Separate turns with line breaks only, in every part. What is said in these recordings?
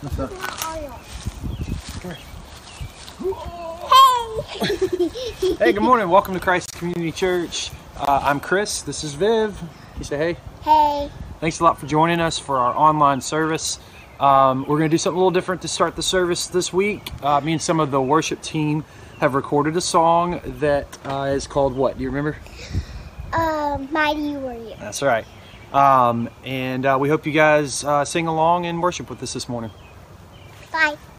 Hey! hey, good morning. Welcome to Christ Community Church. Uh, I'm Chris. This is Viv. You say hey.
Hey.
Thanks a lot for joining us for our online service. Um, we're going to do something a little different to start the service this week. Uh, me and some of the worship team have recorded a song that uh, is called what? Do you remember?
Uh, Mighty Warrior.
That's right. Um, and uh, we hope you guys uh, sing along and worship with us this morning.
Bye.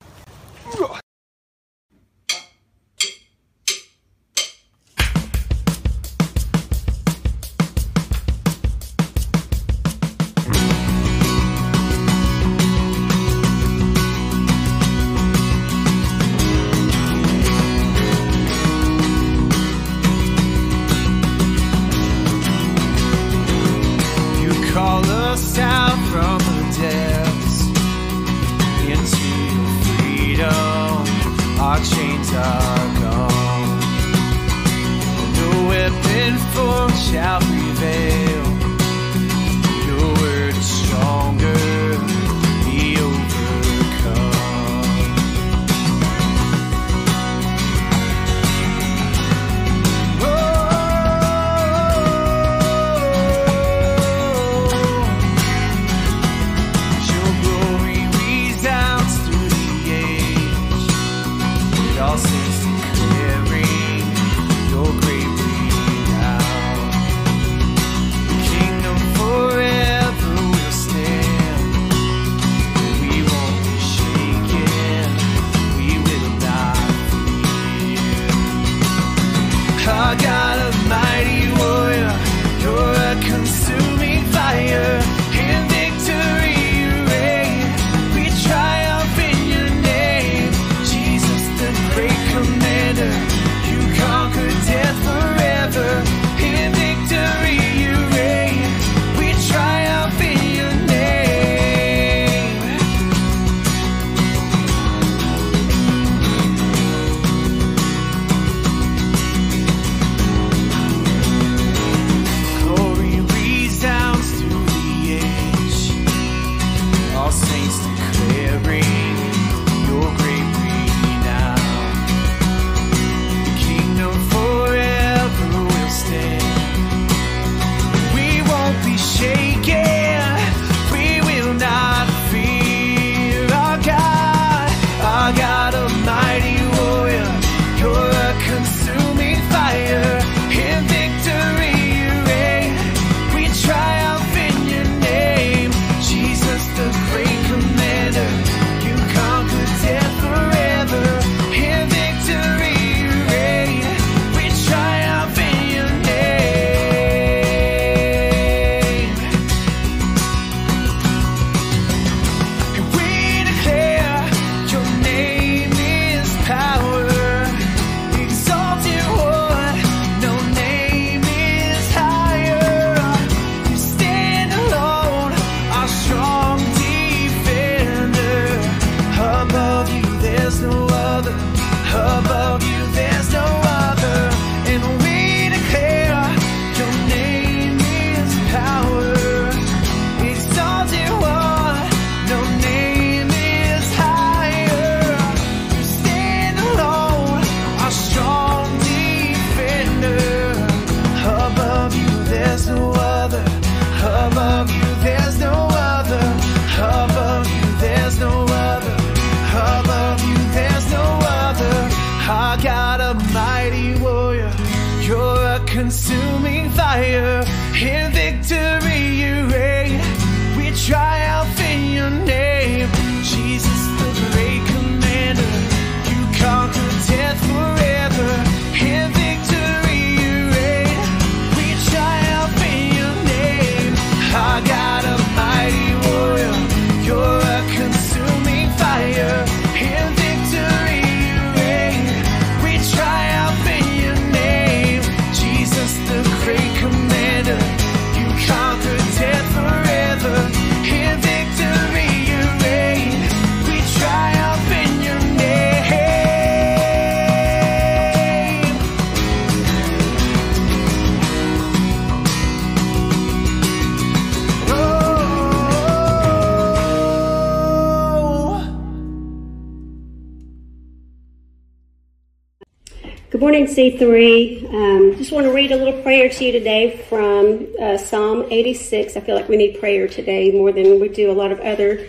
Morning, C3. Um, just want to read a little prayer to you today from uh, Psalm 86. I feel like we need prayer today more than we do a lot of other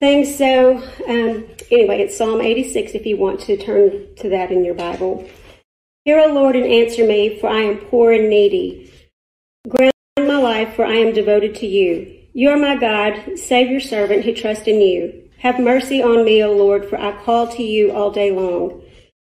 things. So, um, anyway, it's Psalm 86 if you want to turn to that in your Bible. Hear, O Lord, and answer me, for I am poor and needy. Ground my life, for I am devoted to you. You are my God. Save your servant who trusts in you. Have mercy on me, O Lord, for I call to you all day long.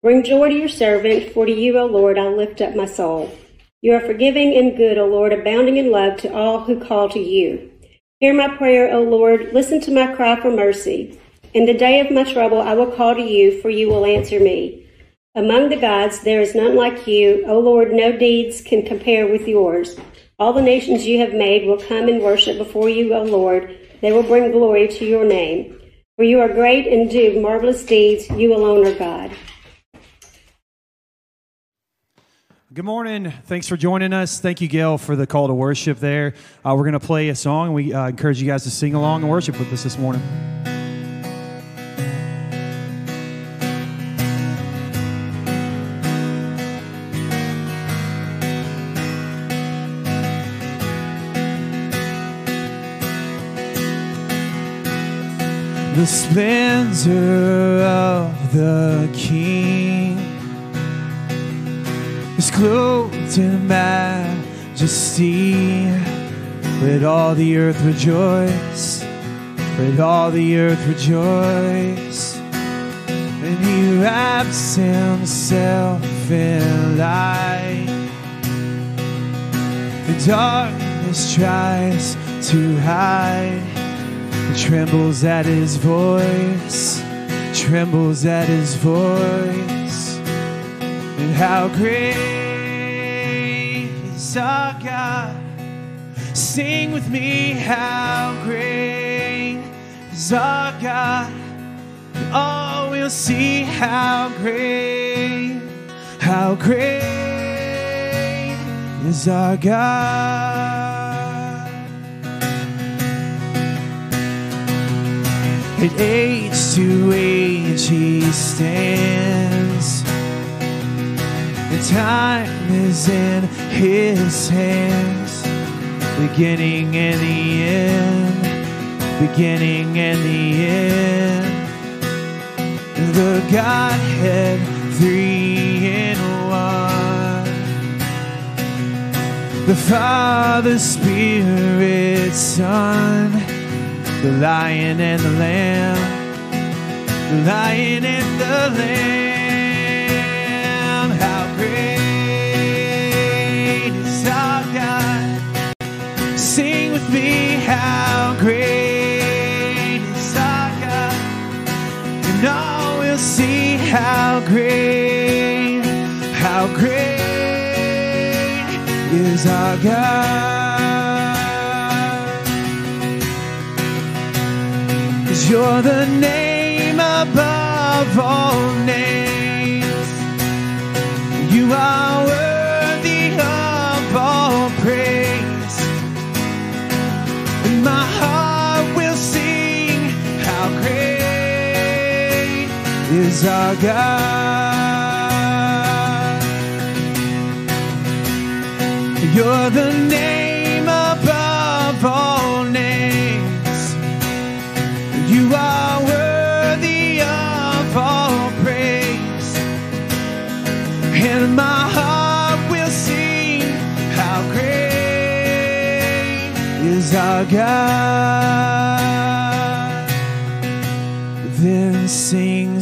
Bring joy to your servant, for to you, O Lord, I lift up my soul. You are forgiving and good, O Lord, abounding in love to all who call to you. Hear my prayer, O Lord. Listen to my cry for mercy. In the day of my trouble, I will call to you, for you will answer me. Among the gods, there is none like you. O Lord, no deeds can compare with yours. All the nations you have made will come and worship before you, O Lord. They will bring glory to your name. For you are great and do marvelous deeds. You alone are God.
Good morning. Thanks for joining us. Thank you, Gail, for the call to worship there. Uh, we're going to play a song. and We uh, encourage you guys to sing along and worship with us this morning. The splendor of the King is clothed in majesty. Let all the earth rejoice. Let all the earth rejoice. And he wraps himself in light. The darkness tries to hide. It trembles at his voice. Trembles at his voice. And how great our God? Sing with me, how great is our God? Oh, All will see how great, how great is our God. At age to age he stands. Time is in his hands, beginning and the end, beginning and the end. The Godhead, three in one. The Father, Spirit, Son, the Lion and the Lamb, the Lion and the Lamb. How great is our God? And all will see how great, how great is our God. Cause you're the name above all names. You are worthy is our God. You're the name above all names. You are worthy of all praise. And my heart will sing how great is our God.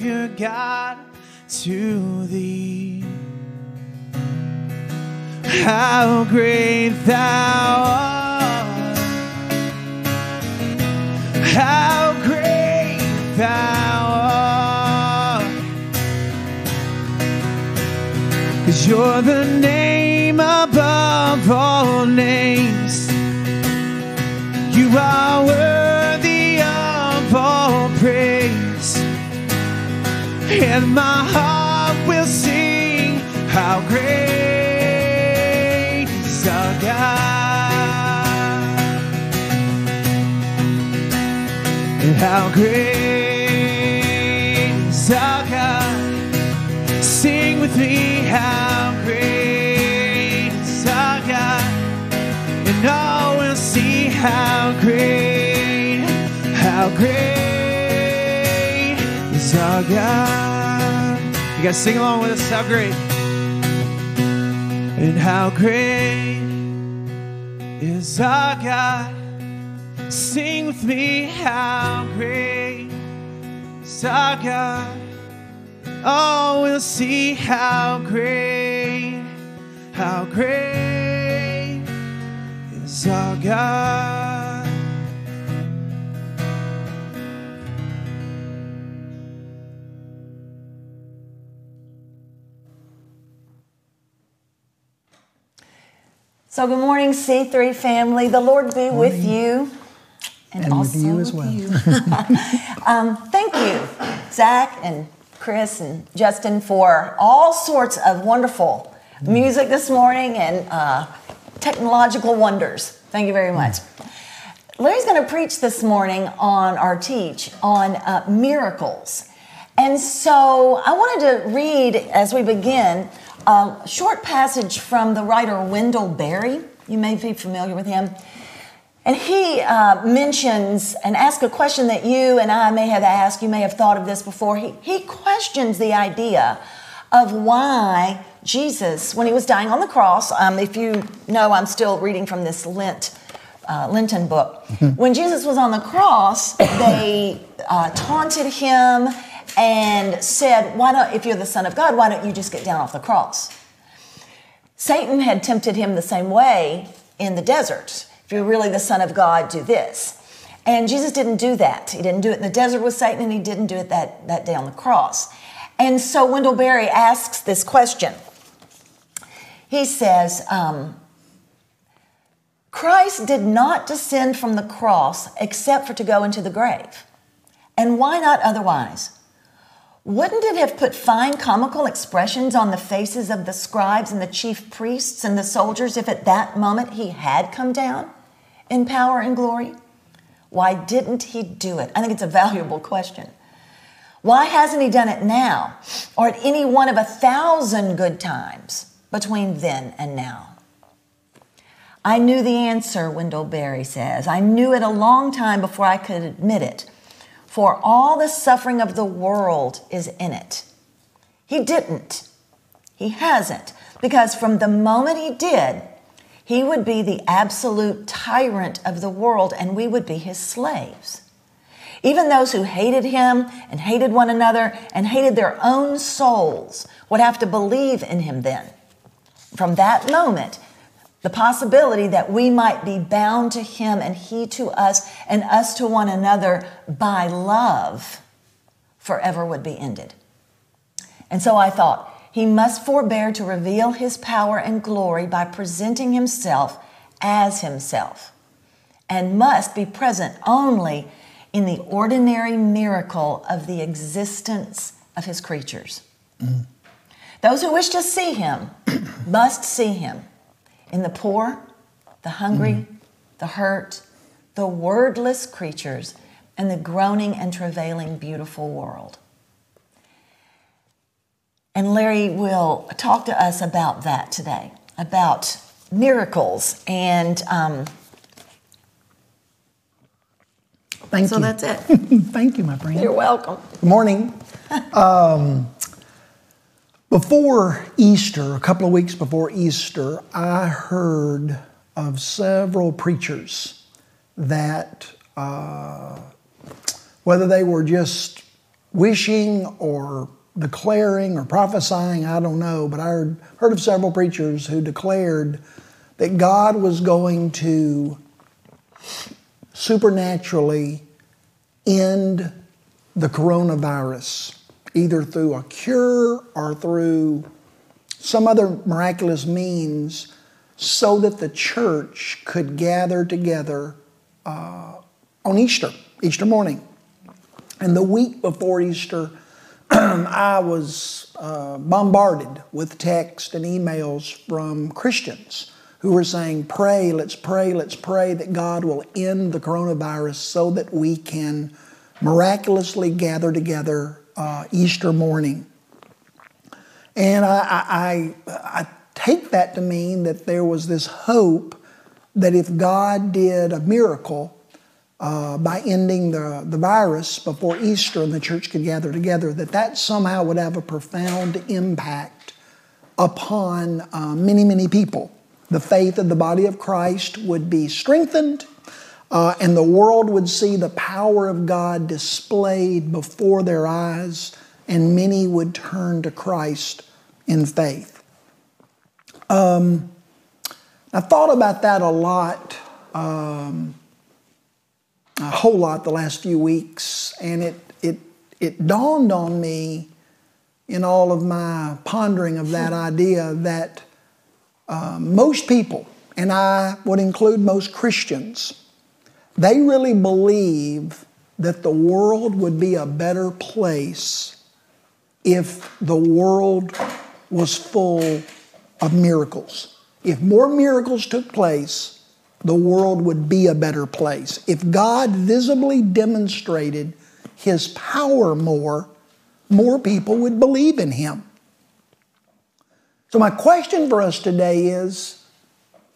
Savior God to thee. How great thou art. How great thou art. Cause you're the name above all names. You are worthy And my heart will sing how great is our God. And how great is our God. Sing with me, how great is our God. And all will see how great, how great is our God. You guys sing along with us, how great. And how great is our God. Sing with me, how great is our God. Oh, we'll see how great, how great is our God.
So, good morning, C3 family. The Lord be with you.
And with
also
you as
with
well.
you. um, thank you, Zach and Chris and Justin, for all sorts of wonderful music this morning and uh, technological wonders. Thank you very much. Larry's going to preach this morning on our teach on uh, miracles. And so I wanted to read as we begin a short passage from the writer Wendell Berry. You may be familiar with him. And he uh, mentions and asks a question that you and I may have asked. You may have thought of this before. He, he questions the idea of why Jesus, when he was dying on the cross, um, if you know, I'm still reading from this Lent. Uh, Lenten book. when Jesus was on the cross, they uh, taunted him and said, Why don't, if you're the Son of God, why don't you just get down off the cross? Satan had tempted him the same way in the desert. If you're really the Son of God, do this. And Jesus didn't do that. He didn't do it in the desert with Satan, and he didn't do it that, that day on the cross. And so Wendell Berry asks this question. He says, um, Christ did not descend from the cross except for to go into the grave. And why not otherwise? Wouldn't it have put fine comical expressions on the faces of the scribes and the chief priests and the soldiers if at that moment he had come down in power and glory? Why didn't he do it? I think it's a valuable question. Why hasn't he done it now or at any one of a thousand good times between then and now? I knew the answer, Wendell Berry says. I knew it a long time before I could admit it for all the suffering of the world is in it. He didn't. He hasn't. Because from the moment he did, he would be the absolute tyrant of the world and we would be his slaves. Even those who hated him and hated one another and hated their own souls would have to believe in him then. From that moment, the possibility that we might be bound to him and he to us and us to one another by love forever would be ended. And so I thought, he must forbear to reveal his power and glory by presenting himself as himself and must be present only in the ordinary miracle of the existence of his creatures. Mm. Those who wish to see him must see him in the poor, the hungry, mm-hmm. the hurt, the wordless creatures, and the groaning and travailing beautiful world. And Larry will talk to us about that today, about miracles. And um,
Thank
so
you.
that's it.
Thank you, my friend.
You're welcome.
Good morning. um, before Easter, a couple of weeks before Easter, I heard of several preachers that, uh, whether they were just wishing or declaring or prophesying, I don't know, but I heard, heard of several preachers who declared that God was going to supernaturally end the coronavirus either through a cure or through some other miraculous means so that the church could gather together uh, on Easter, Easter morning. And the week before Easter, I was uh, bombarded with texts and emails from Christians who were saying, Pray, let's pray, let's pray that God will end the coronavirus so that we can miraculously gather together uh, Easter morning. And I, I, I, take that to mean that there was this hope that if God did a miracle uh, by ending the, the virus before Easter and the church could gather together, that that somehow would have a profound impact upon uh, many, many people. The faith of the body of Christ would be strengthened, uh, and the world would see the power of God displayed before their eyes, and many would turn to Christ in faith. Um, I thought about that a lot, um, a whole lot the last few weeks, and it, it, it dawned on me in all of my pondering of that idea that uh, most people, and I would include most Christians, they really believe that the world would be a better place if the world was full of miracles. If more miracles took place, the world would be a better place. If God visibly demonstrated his power more, more people would believe in him. So, my question for us today is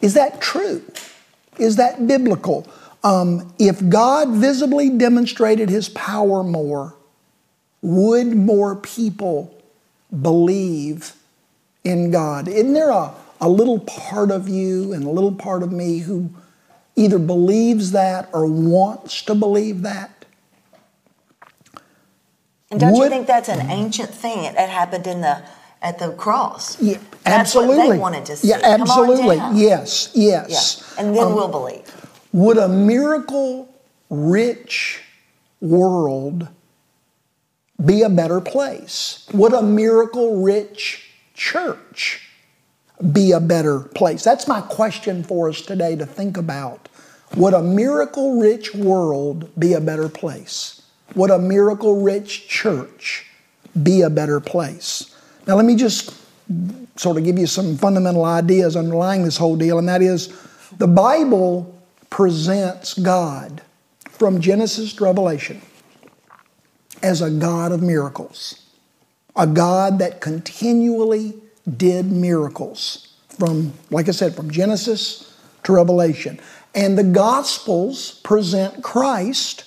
Is that true? Is that biblical? Um, if God visibly demonstrated his power more, would more people believe in God? Isn't there a, a little part of you and a little part of me who either believes that or wants to believe that?
And don't
Would-
you think that's an ancient thing? It, it happened in the at the cross.
Yeah, absolutely.
That's what they wanted to see.
Yeah, absolutely.
down.
Yes,
Yeah.
yes.
And then
Um,
we'll believe.
Would a miracle rich world be a better place? Would a miracle rich church be a better place? That's my question for us today to think about. Would a miracle rich world be a better place? Would a miracle rich church be a better place? Now, let me just sort of give you some fundamental ideas underlying this whole deal, and that is the Bible presents God from Genesis to Revelation as a God of miracles, a God that continually did miracles from, like I said, from Genesis to Revelation. And the Gospels present Christ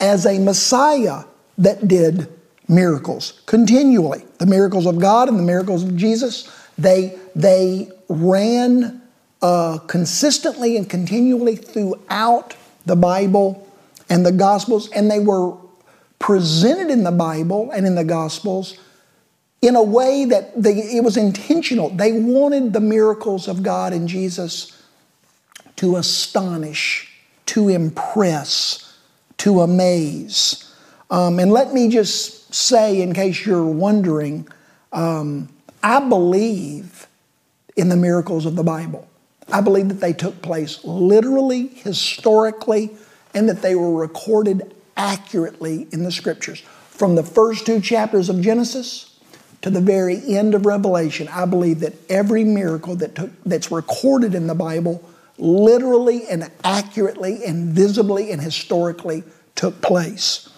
as a Messiah that did miracles continually. The miracles of God and the miracles of Jesus, they, they ran uh, consistently and continually throughout the Bible and the Gospels, and they were presented in the Bible and in the Gospels in a way that they, it was intentional. They wanted the miracles of God and Jesus to astonish, to impress, to amaze. Um, and let me just say, in case you're wondering, um, I believe in the miracles of the Bible. I believe that they took place literally, historically, and that they were recorded accurately in the scriptures. From the first two chapters of Genesis to the very end of Revelation, I believe that every miracle that took, that's recorded in the Bible literally and accurately and visibly and historically took place.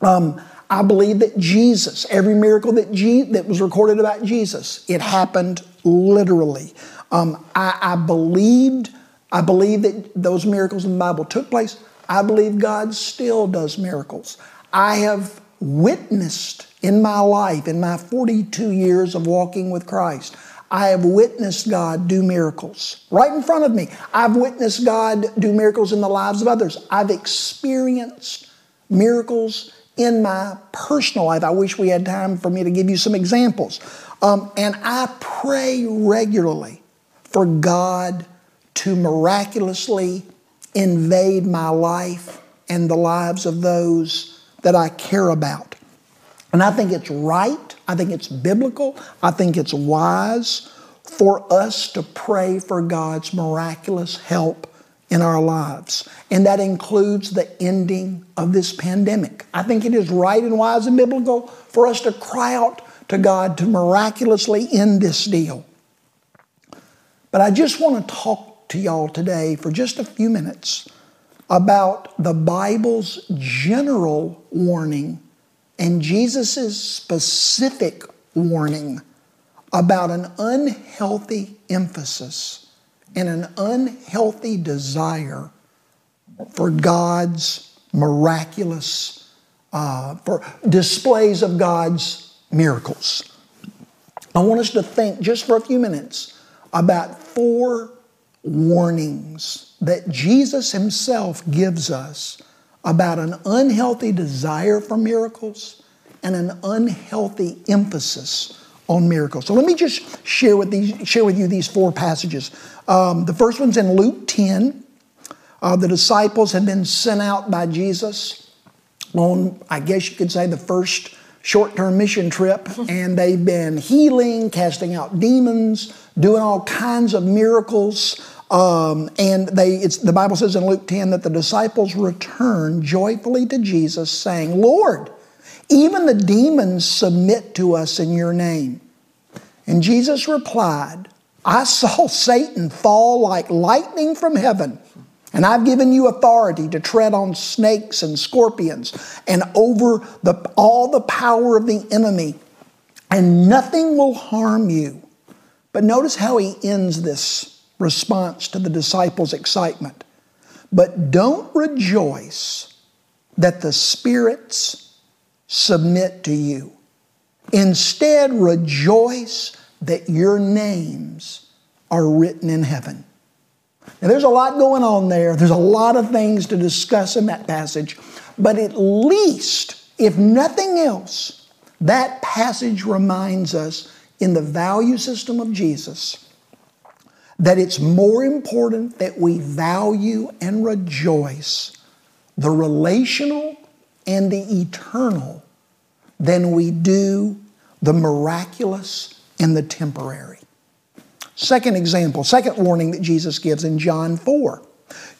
Um, I believe that Jesus, every miracle that, Je- that was recorded about Jesus, it happened literally. Um, I, I believed, I believe that those miracles in the Bible took place. I believe God still does miracles. I have witnessed in my life, in my 42 years of walking with Christ, I have witnessed God do miracles right in front of me. I've witnessed God do miracles in the lives of others. I've experienced miracles in my personal life. I wish we had time for me to give you some examples. Um, and I pray regularly for God to miraculously invade my life and the lives of those that I care about. And I think it's right, I think it's biblical, I think it's wise for us to pray for God's miraculous help in our lives. And that includes the ending of this pandemic. I think it is right and wise and biblical for us to cry out to God to miraculously end this deal. But I just want to talk to y'all today for just a few minutes about the Bible's general warning and Jesus' specific warning about an unhealthy emphasis and an unhealthy desire for God's miraculous, uh, for displays of God's miracles. I want us to think just for a few minutes about four warnings that Jesus Himself gives us about an unhealthy desire for miracles and an unhealthy emphasis on miracles. So let me just share with, these, share with you these four passages. Um, the first one's in Luke 10. Uh, the disciples had been sent out by Jesus on, I guess you could say, the first short term mission trip, and they've been healing, casting out demons, doing all kinds of miracles. Um, and they, it's, the Bible says in Luke 10 that the disciples returned joyfully to Jesus, saying, Lord, even the demons submit to us in your name. And Jesus replied, I saw Satan fall like lightning from heaven. And I've given you authority to tread on snakes and scorpions and over the, all the power of the enemy, and nothing will harm you. But notice how he ends this response to the disciples' excitement. But don't rejoice that the spirits submit to you. Instead, rejoice that your names are written in heaven. Now, there's a lot going on there. There's a lot of things to discuss in that passage. But at least, if nothing else, that passage reminds us in the value system of Jesus that it's more important that we value and rejoice the relational and the eternal than we do the miraculous and the temporary. Second example, second warning that Jesus gives in John 4.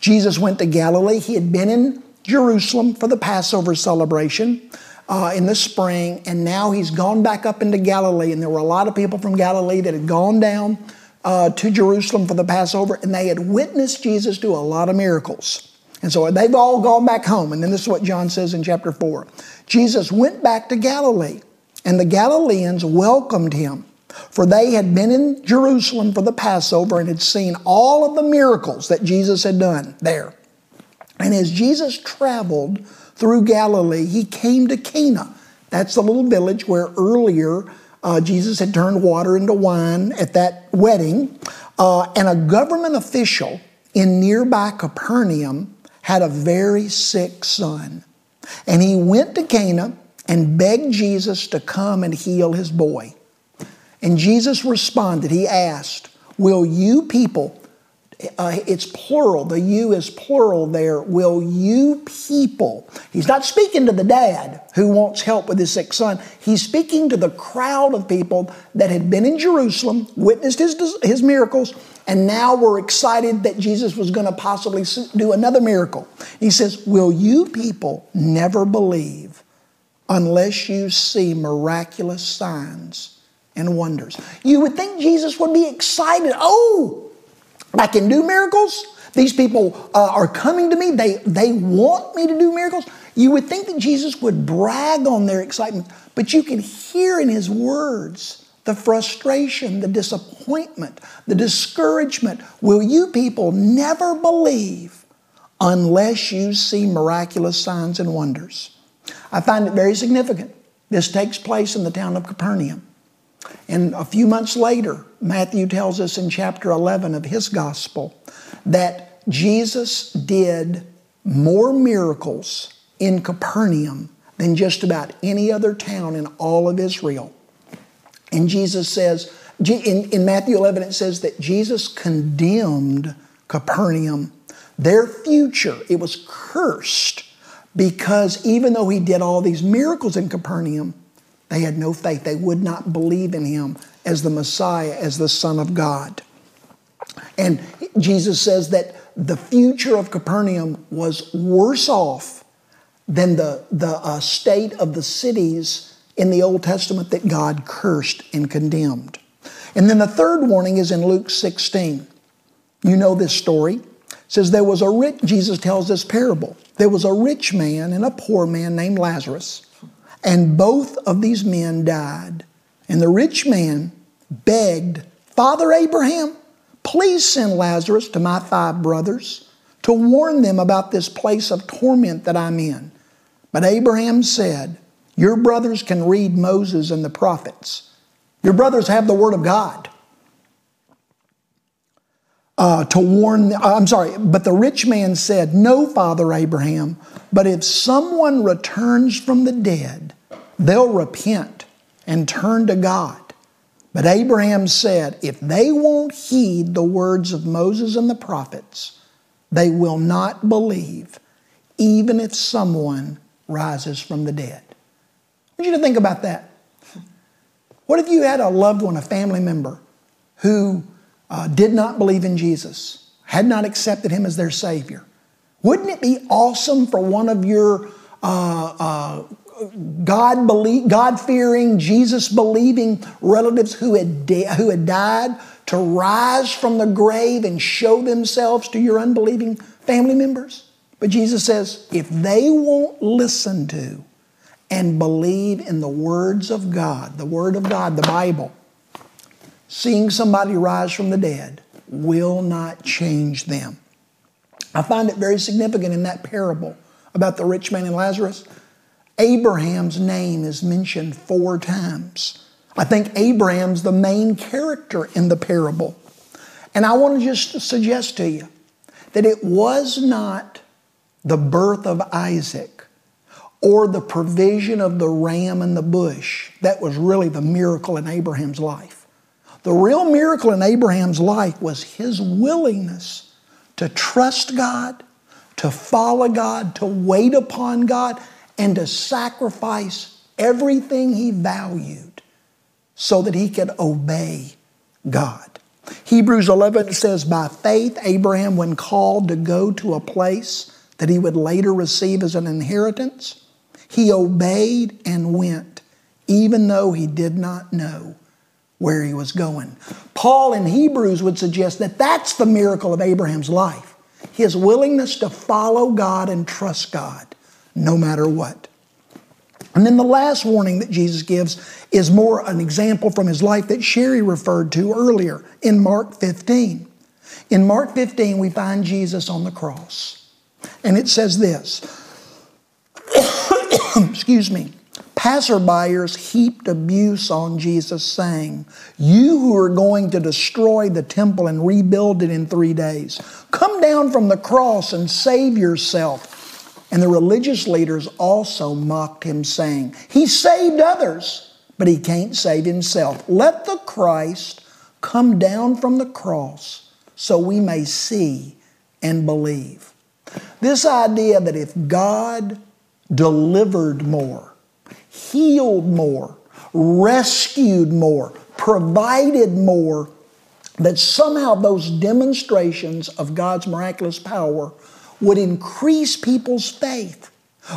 Jesus went to Galilee. He had been in Jerusalem for the Passover celebration uh, in the spring, and now he's gone back up into Galilee. And there were a lot of people from Galilee that had gone down uh, to Jerusalem for the Passover, and they had witnessed Jesus do a lot of miracles. And so they've all gone back home. And then this is what John says in chapter 4. Jesus went back to Galilee, and the Galileans welcomed him, for they had been in Jerusalem for the Passover and had seen all of the miracles that Jesus had done there. And as Jesus traveled through Galilee, he came to Cana. That's the little village where earlier uh, Jesus had turned water into wine at that wedding. Uh, and a government official in nearby Capernaum had a very sick son. And he went to Cana and begged Jesus to come and heal his boy. And Jesus responded, He asked, Will you people, uh, it's plural, the you is plural there, will you people, he's not speaking to the dad who wants help with his sick son, he's speaking to the crowd of people that had been in Jerusalem, witnessed his, his miracles, and now we're excited that Jesus was going to possibly do another miracle. He says, Will you people never believe unless you see miraculous signs and wonders? You would think Jesus would be excited. Oh, I can do miracles. These people uh, are coming to me. They, they want me to do miracles. You would think that Jesus would brag on their excitement, but you can hear in his words the frustration, the disappointment, the discouragement. Will you people never believe unless you see miraculous signs and wonders? I find it very significant. This takes place in the town of Capernaum. And a few months later, Matthew tells us in chapter 11 of his gospel that Jesus did more miracles in Capernaum than just about any other town in all of Israel. And Jesus says, in, in Matthew 11, it says that Jesus condemned Capernaum. Their future, it was cursed because even though he did all these miracles in Capernaum, They had no faith. They would not believe in him as the Messiah, as the Son of God. And Jesus says that the future of Capernaum was worse off than the, the uh, state of the cities in the Old Testament that God cursed and condemned. And then the third warning is in Luke 16. You know this story. It says there was a rich, Jesus tells this parable. There was a rich man and a poor man named Lazarus, and both of these men died. And the rich man begged, Father Abraham, please send Lazarus to my five brothers to warn them about this place of torment that I'm in. But Abraham said, Your brothers can read Moses and the prophets. Your brothers have the word of God. Uh, to warn, uh, I'm sorry, but the rich man said, No, Father Abraham, but if someone returns from the dead, they'll repent and turn to God. But Abraham said, If they won't heed the words of Moses and the prophets, they will not believe, even if someone rises from the dead. I want you to think about that. What if you had a loved one, a family member, who uh, did not believe in Jesus, had not accepted him as their Savior? Wouldn't it be awesome for one of your uh, uh, God believe, God fearing, Jesus believing relatives who had, de- who had died to rise from the grave and show themselves to your unbelieving family members? But Jesus says, if they won't listen to and believe in the words of God, the Word of God, the Bible, seeing somebody rise from the dead will not change them. I find it very significant in that parable about the rich man and Lazarus. Abraham's name is mentioned four times. I think Abraham's the main character in the parable. And I want to just suggest to you that it was not the birth of Isaac or the provision of the ram in the bush that was really the miracle in Abraham's life. The real miracle in Abraham's life was his willingness to trust God, to follow God, to wait upon God, and to sacrifice everything he valued so that he could obey God. Hebrews 11 says, By faith, Abraham, when called to go to a place that he would later receive as an inheritance, he obeyed and went, even though he did not know where he was going. Paul in Hebrews would suggest that that's the miracle of Abraham's life his willingness to follow God and trust God no matter what. And then the last warning that Jesus gives is more an example from his life that Sherry referred to earlier in Mark 15. In Mark 15, we find Jesus on the cross. And it says this Excuse me. Passerbyers heaped abuse on Jesus, saying, You who are going to destroy the temple and rebuild it in three days, come down from the cross and save yourself. And the religious leaders also mocked him, saying, He saved others, but he can't save himself. Let the Christ come down from the cross so we may see and believe. This idea that if God delivered more, healed more, rescued more, provided more, that somehow those demonstrations of God's miraculous power would increase people's faith,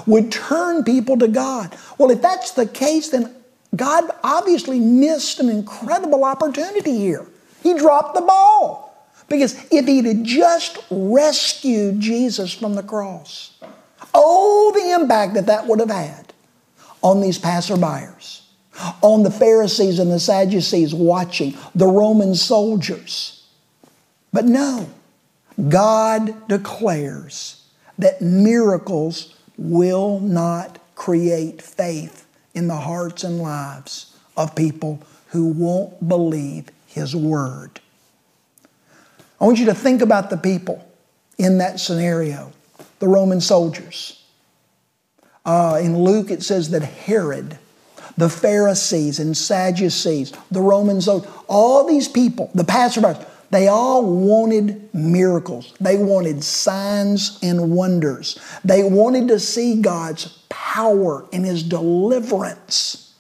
would turn people to God. Well, if that's the case, then God obviously missed an incredible opportunity here. He dropped the ball. Because if he'd have just rescued Jesus from the cross, oh, the impact that that would have had on these passerbyers, on the Pharisees and the Sadducees watching, the Roman soldiers. But no, God declares that miracles will not create faith in the hearts and lives of people who won't believe His Word. I want you to think about the people in that scenario, the Roman soldiers. Uh, in Luke, it says that Herod, the Pharisees and Sadducees, the Romans, all these people, the passerbys, they all wanted miracles. They wanted signs and wonders. They wanted to see God's power and His deliverance.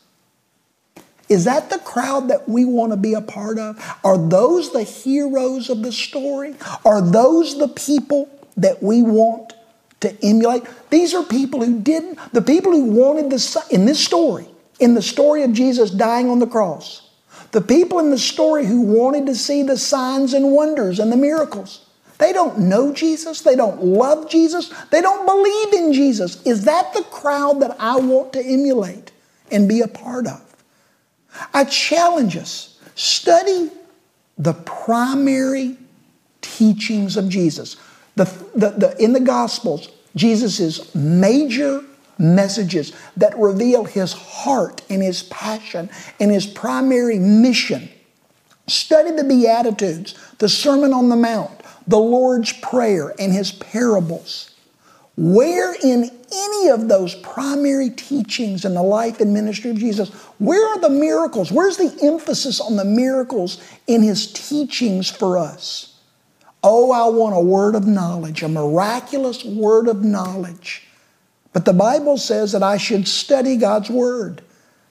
Is that the crowd that we want to be a part of? Are those the heroes of the story? Are those the people that we want to emulate? These are people who didn't, the people who wanted the, in this story, in the story of Jesus dying on the cross, the people in the story who wanted to see the signs and wonders and the miracles. They don't know Jesus. They don't love Jesus. They don't believe in Jesus. Is that the crowd that I want to emulate and be a part of? I challenge us study the primary teachings of Jesus. The, the, the, in the Gospels, Jesus' major messages that reveal his heart and his passion and his primary mission. Study the Beatitudes, the Sermon on the Mount, the Lord's Prayer, and his parables. Where in any of those primary teachings in the life and ministry of Jesus, where are the miracles? Where's the emphasis on the miracles in his teachings for us? Oh, I want a word of knowledge, a miraculous word of knowledge. But the Bible says that I should study God's word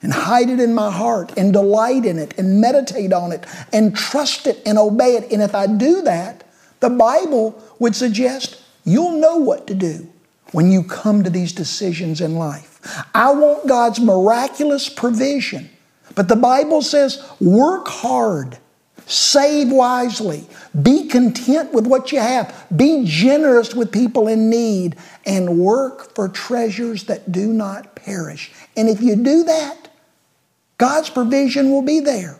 and hide it in my heart and delight in it and meditate on it and trust it and obey it. And if I do that, the Bible would suggest you'll know what to do when you come to these decisions in life. I want God's miraculous provision. But the Bible says work hard, save wisely, be content with what you have, be generous with people in need, and work for treasures that do not perish. And if you do that, God's provision will be there.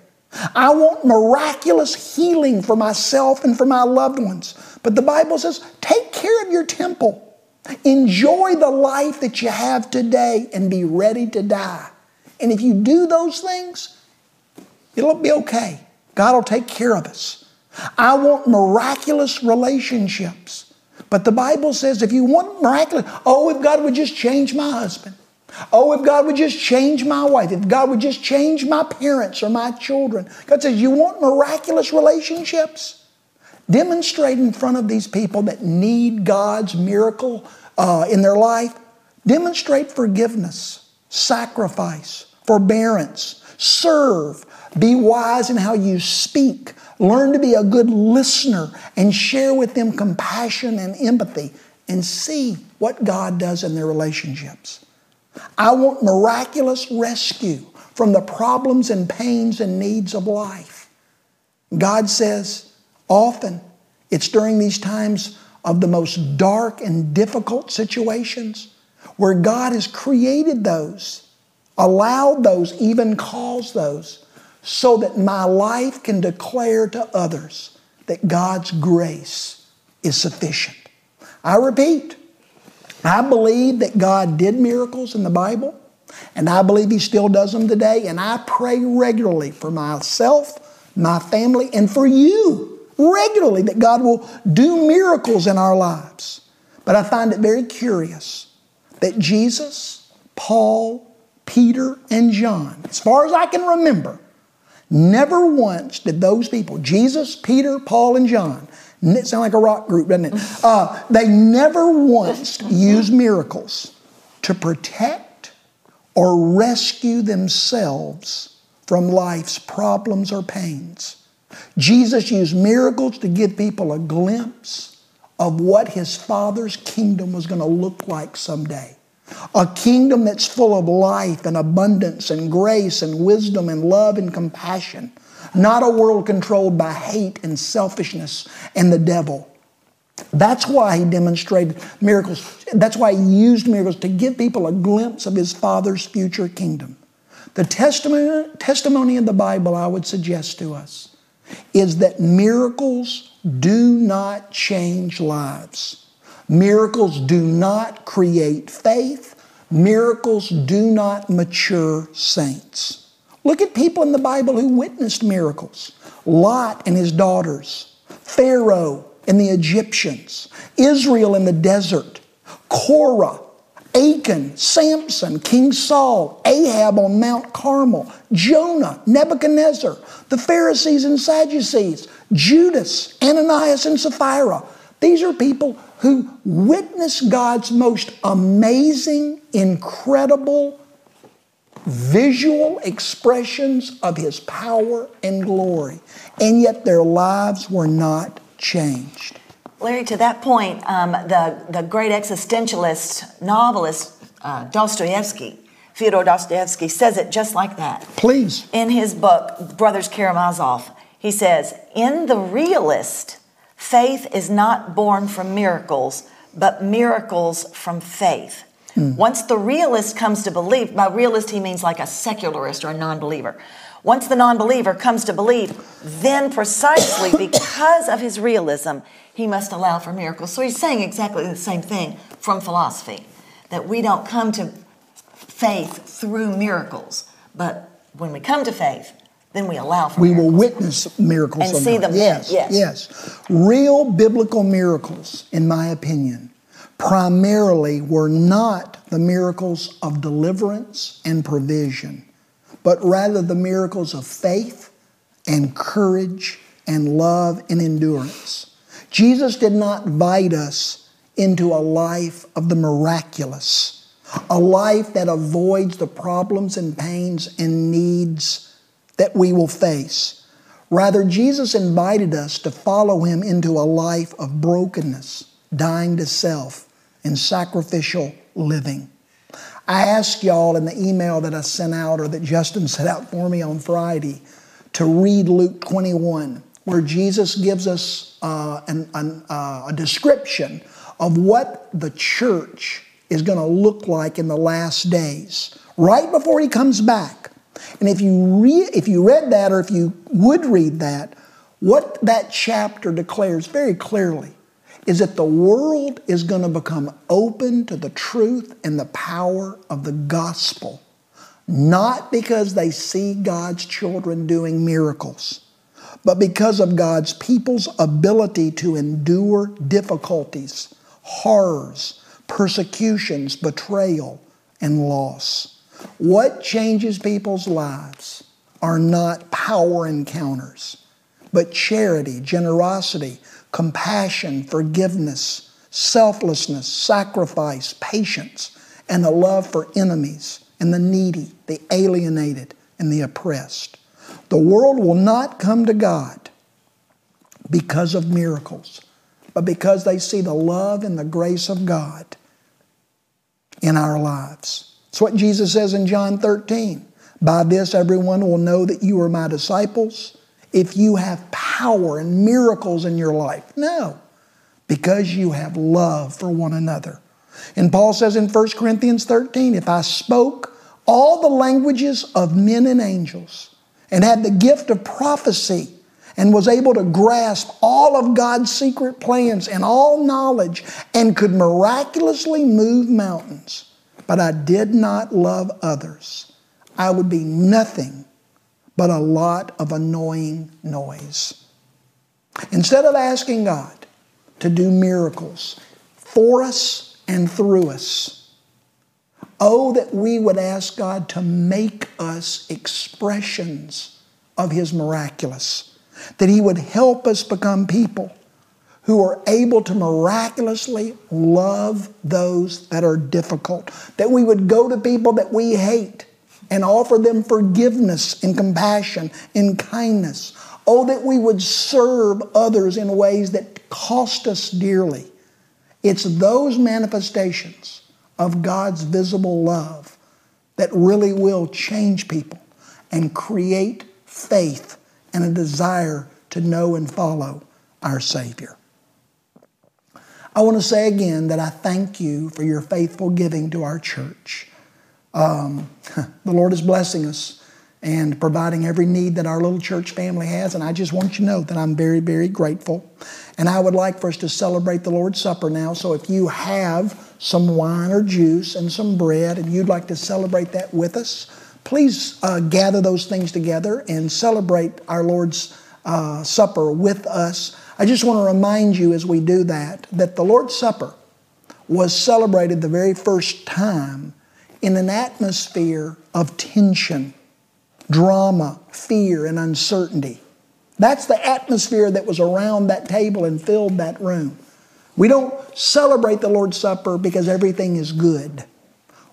I want miraculous healing for myself and for my loved ones. But the Bible says, take care of your temple. Enjoy the life that you have today and be ready to die. And if you do those things, it'll be okay. God will take care of us. I want miraculous relationships. But the Bible says if you want miraculous, oh, if God would just change my husband. Oh, if God would just change my wife, if God would just change my parents or my children. God says, You want miraculous relationships? Demonstrate in front of these people that need God's miracle uh, in their life. Demonstrate forgiveness, sacrifice, forbearance, serve, be wise in how you speak, learn to be a good listener, and share with them compassion and empathy, and see what God does in their relationships. I want miraculous rescue from the problems and pains and needs of life. God says often it's during these times of the most dark and difficult situations where God has created those, allowed those, even caused those, so that my life can declare to others that God's grace is sufficient. I repeat, I believe that God did miracles in the Bible, and I believe He still does them today. And I pray regularly for myself, my family, and for you regularly that God will do miracles in our lives. But I find it very curious that Jesus, Paul, Peter, and John, as far as I can remember, never once did those people, Jesus, Peter, Paul, and John, it sounds like a rock group, doesn't it? Uh, they never once used miracles to protect or rescue themselves from life's problems or pains. Jesus used miracles to give people a glimpse of what his Father's kingdom was going to look like someday. A kingdom that's full of life and abundance and grace and wisdom and love and compassion not a world controlled by hate and selfishness and the devil. That's why he demonstrated miracles. That's why he used miracles to give people a glimpse of his Father's future kingdom. The testimony, testimony in the Bible, I would suggest to us, is that miracles do not change lives. Miracles do not create faith. Miracles do not mature saints. Look at people in the Bible who witnessed miracles Lot and his daughters, Pharaoh and the Egyptians, Israel in the desert, Korah, Achan, Samson, King Saul, Ahab on Mount Carmel, Jonah, Nebuchadnezzar, the Pharisees and Sadducees, Judas, Ananias and Sapphira. These are people who witnessed God's most amazing, incredible visual expressions of his power and glory, and yet their lives were not changed.
Larry, to that point, um, the, the great existentialist novelist uh, Dostoevsky, Fyodor Dostoevsky, says it just like that.
Please.
In his book, Brothers Karamazov, he says, In the realist, faith is not born from miracles, but miracles from faith. Hmm. Once the realist comes to believe, by realist he means like a secularist or a non believer. Once the non believer comes to believe, then precisely because of his realism, he must allow for miracles. So he's saying exactly the same thing from philosophy that we don't come to faith through miracles, but when we come to faith, then we allow for
We
miracles.
will witness miracles.
And see them
Yes,
yes.
yes. Real biblical miracles, in my opinion, primarily were not the miracles of deliverance and provision, but rather the miracles of faith and courage and love and endurance. Jesus did not invite us into a life of the miraculous, a life that avoids the problems and pains and needs that we will face. Rather, Jesus invited us to follow him into a life of brokenness, dying to self, and sacrificial living. I asked y'all in the email that I sent out or that Justin sent out for me on Friday to read Luke 21, where Jesus gives us uh, an, an, uh, a description of what the church is going to look like in the last days, right before he comes back. And if you, re- if you read that, or if you would read that, what that chapter declares very clearly is that the world is going to become open to the truth and the power of the gospel, not because they see God's children doing miracles, but because of God's people's ability to endure difficulties, horrors, persecutions, betrayal, and loss. What changes people's lives are not power encounters, but charity, generosity, compassion, forgiveness, selflessness, sacrifice, patience, and a love for enemies and the needy, the alienated, and the oppressed. The world will not come to God because of miracles, but because they see the love and the grace of God in our lives. It's what Jesus says in John 13. By this, everyone will know that you are my disciples if you have power and miracles in your life. No, because you have love for one another. And Paul says in 1 Corinthians 13, if I spoke all the languages of men and angels and had the gift of prophecy and was able to grasp all of God's secret plans and all knowledge and could miraculously move mountains, but I did not love others, I would be nothing but a lot of annoying noise. Instead of asking God to do miracles for us and through us, oh, that we would ask God to make us expressions of His miraculous, that He would help us become people who are able to miraculously love those that are difficult, that we would go to people that we hate and offer them forgiveness and compassion and kindness. Oh, that we would serve others in ways that cost us dearly. It's those manifestations of God's visible love that really will change people and create faith and a desire to know and follow our Savior. I want to say again that I thank you for your faithful giving to our church. Um, the Lord is blessing us and providing every need that our little church family has. And I just want you to know that I'm very, very grateful. And I would like for us to celebrate the Lord's Supper now. So if you have some wine or juice and some bread and you'd like to celebrate that with us, please uh, gather those things together and celebrate our Lord's uh, Supper with us. I just want to remind you as we do that that the Lord's Supper was celebrated the very first time in an atmosphere of tension, drama, fear, and uncertainty. That's the atmosphere that was around that table and filled that room. We don't celebrate the Lord's Supper because everything is good.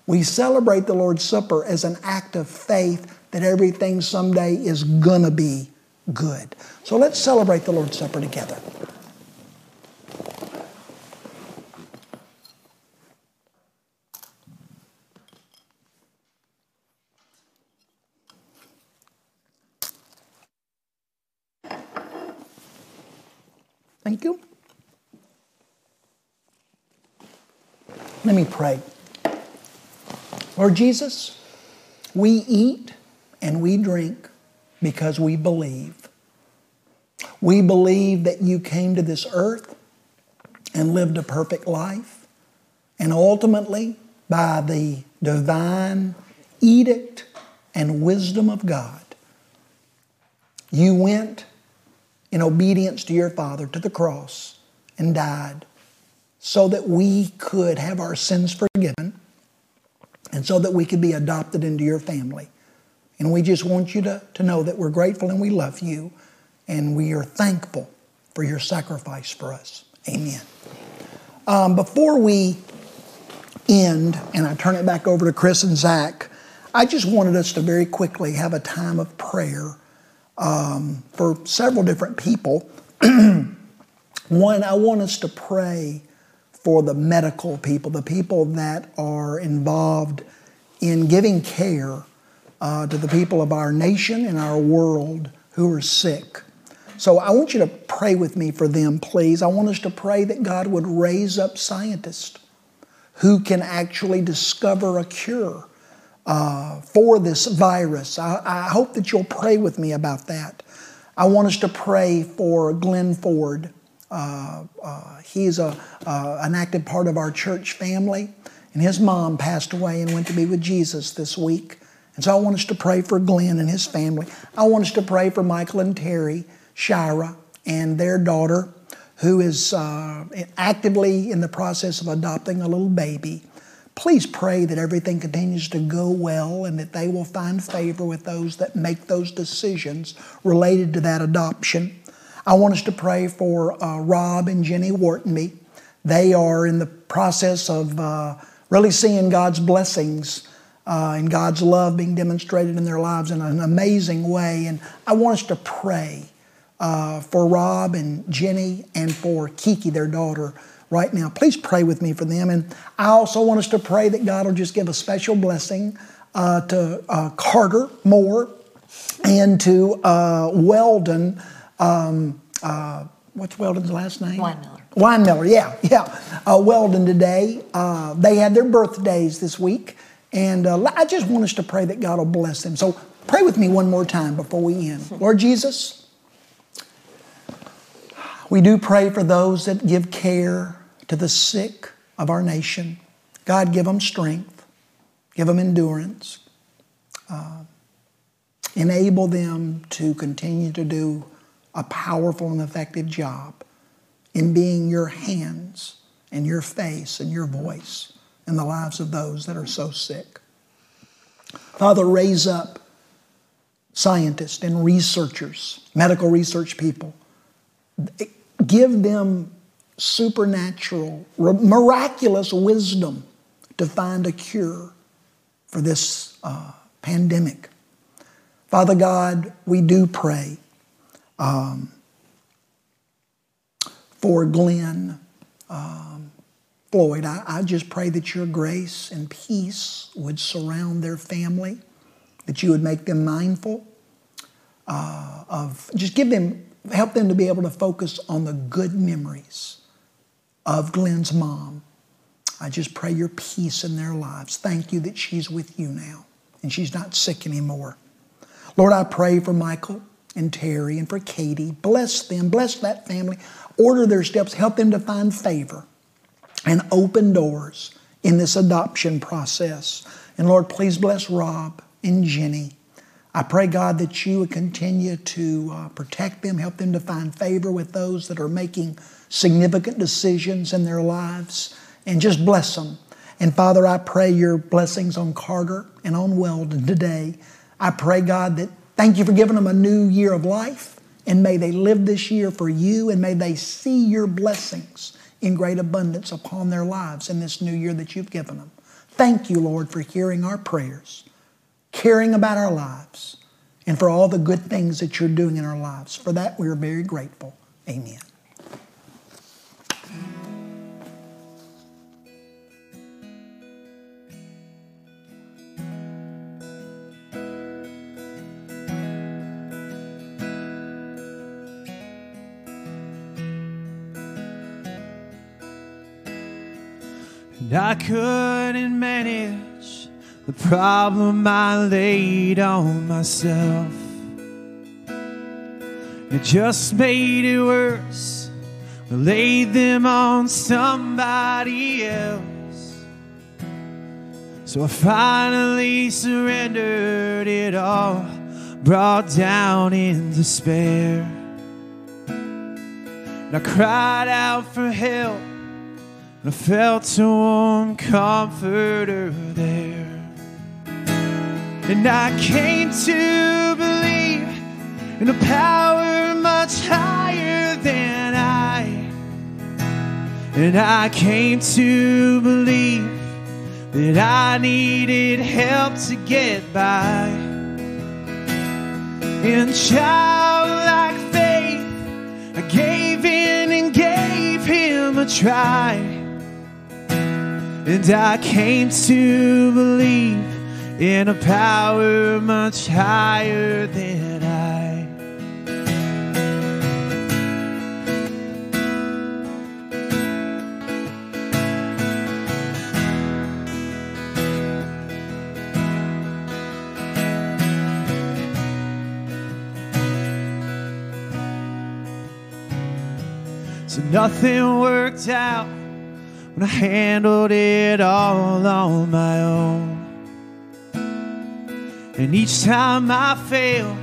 We celebrate the Lord's Supper as an act of faith that everything someday is to be good. So let's celebrate the Lord's Supper together. Thank you. Let me pray. Lord Jesus, we eat and we drink because we believe. We believe that you came to this earth and lived a perfect life, and ultimately, by the divine edict and wisdom of God, you went in obedience to your Father to the cross and died so that we could have our sins forgiven and so that we could be adopted into your family. And we just want you to, to know that we're grateful and we love you and we are thankful for your sacrifice for us. Amen. Um, before we end, and I turn it back over to Chris and Zach, I just wanted us to very quickly have a time of prayer um, for several different people. One, I want us to pray for the medical people, the people that are involved in giving care uh, to the people of our nation and our world who are sick. So I want you to pray with me for them, please. I want us to pray that God would raise up scientists who can actually discover a cure uh, for this virus. I, I hope that you'll pray with me about that. I want us to pray for Glenn Ford. Uh, uh, he's a, uh, an active part of our church family, and his mom passed away and went to be with Jesus this week. And so I want us to pray for Glenn and his family. I want us to pray for Michael and Terry Shira and their daughter, who is uh, actively in the process of adopting a little baby. Please pray that everything continues to go well and that they will find favor with those that make those decisions related to that adoption. I want us to pray for uh, Rob and Jenny Whartonby. They are in the process of uh, really seeing God's blessings uh, and God's love being demonstrated in their lives in an amazing way. And I want us to pray uh, for Rob and Jenny and for Kiki, their daughter, right now. Please pray with me for them. And I also want us to pray that God will just give a special blessing uh, to uh, Carter Moore and to uh, Weldon. Um, uh, what's Weldon's last name?
Weinmiller.
Weinmiller, yeah, yeah. Uh, Weldon today. Uh, they had their birthdays this week. And I just want us to pray that God will bless them. So pray with me one more time before we end. Lord Jesus, we do pray for those that give care to the sick of our nation. God, give them strength, give them endurance, uh, enable them to continue to do a powerful and effective job in being your hands and your face and your voice in the lives of those that are so sick. Father, raise up scientists and researchers, medical research people. Give them supernatural, miraculous wisdom to find a cure for this uh, pandemic. Father God, we do pray um, for Glenn um, Floyd. I, I just pray that your grace and peace would surround their family, that you would make them mindful uh, of, just give them, help them to be able to focus on the good memories of Glenn's mom. I just pray your peace in their lives. Thank you that she's with you now and she's not sick anymore. Lord, I pray for Michael and Terry and for Katie. Bless them, bless that family. Order their steps, help them to find favor and open doors in this adoption process. And Lord, please bless Rob and Jenny. I pray, God, that you would continue to uh, protect them, help them to find favor with those that are making significant decisions in their lives, and just bless them. And Father, I pray your blessings on Carter and on Weldon today. I pray, God, that thank you for giving them a new year of life, and may they live this year for you, and may they see your blessings in great abundance upon their lives in this new year that you've given them. Thank you, Lord, for hearing our prayers, caring about our lives, and for all the good things that you're doing in our lives. For that, we are very grateful. Amen.
I couldn't manage the problem I laid on myself. It just made it worse. I laid them on somebody else. So I finally surrendered it all, brought down in despair. And I cried out for help. I felt a warm comforter there. And I came to believe in a power much higher than I. And I came to believe that I needed help to get by. In childlike faith, I gave in and gave him a try. And I came to believe in a power much higher than I. So nothing worked out when I handled it all on my own. And each time I failed,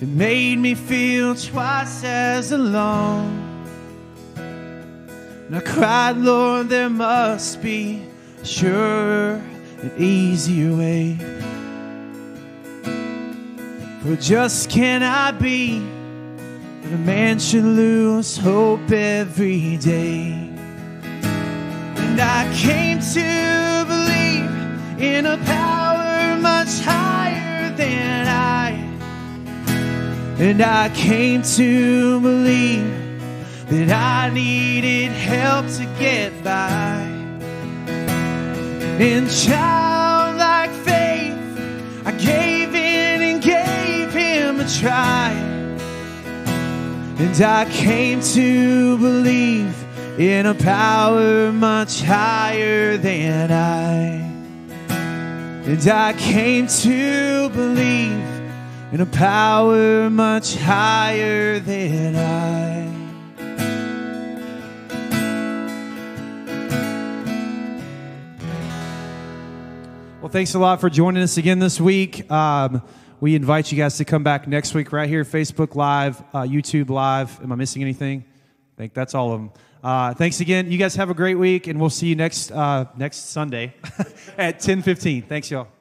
it made me feel twice as alone. And I cried, Lord, there must be a surer and easier way. For just can I be that a man should lose hope every day. And I came to believe in a power much higher than I. And I came to believe that I needed help to get by. In childlike faith, I gave in and gave him a try. And I came to believe in a power much higher than I. And I came to believe in a power much higher than I.
Well, thanks a lot for joining us again this week. Um, we invite you guys to come back next week right here, Facebook Live, uh, YouTube Live. Am I missing anything? I think that's all of them. Uh, thanks again. You guys have a great week, and we'll see you next uh, next Sunday at ten fifteen. Thanks, y'all.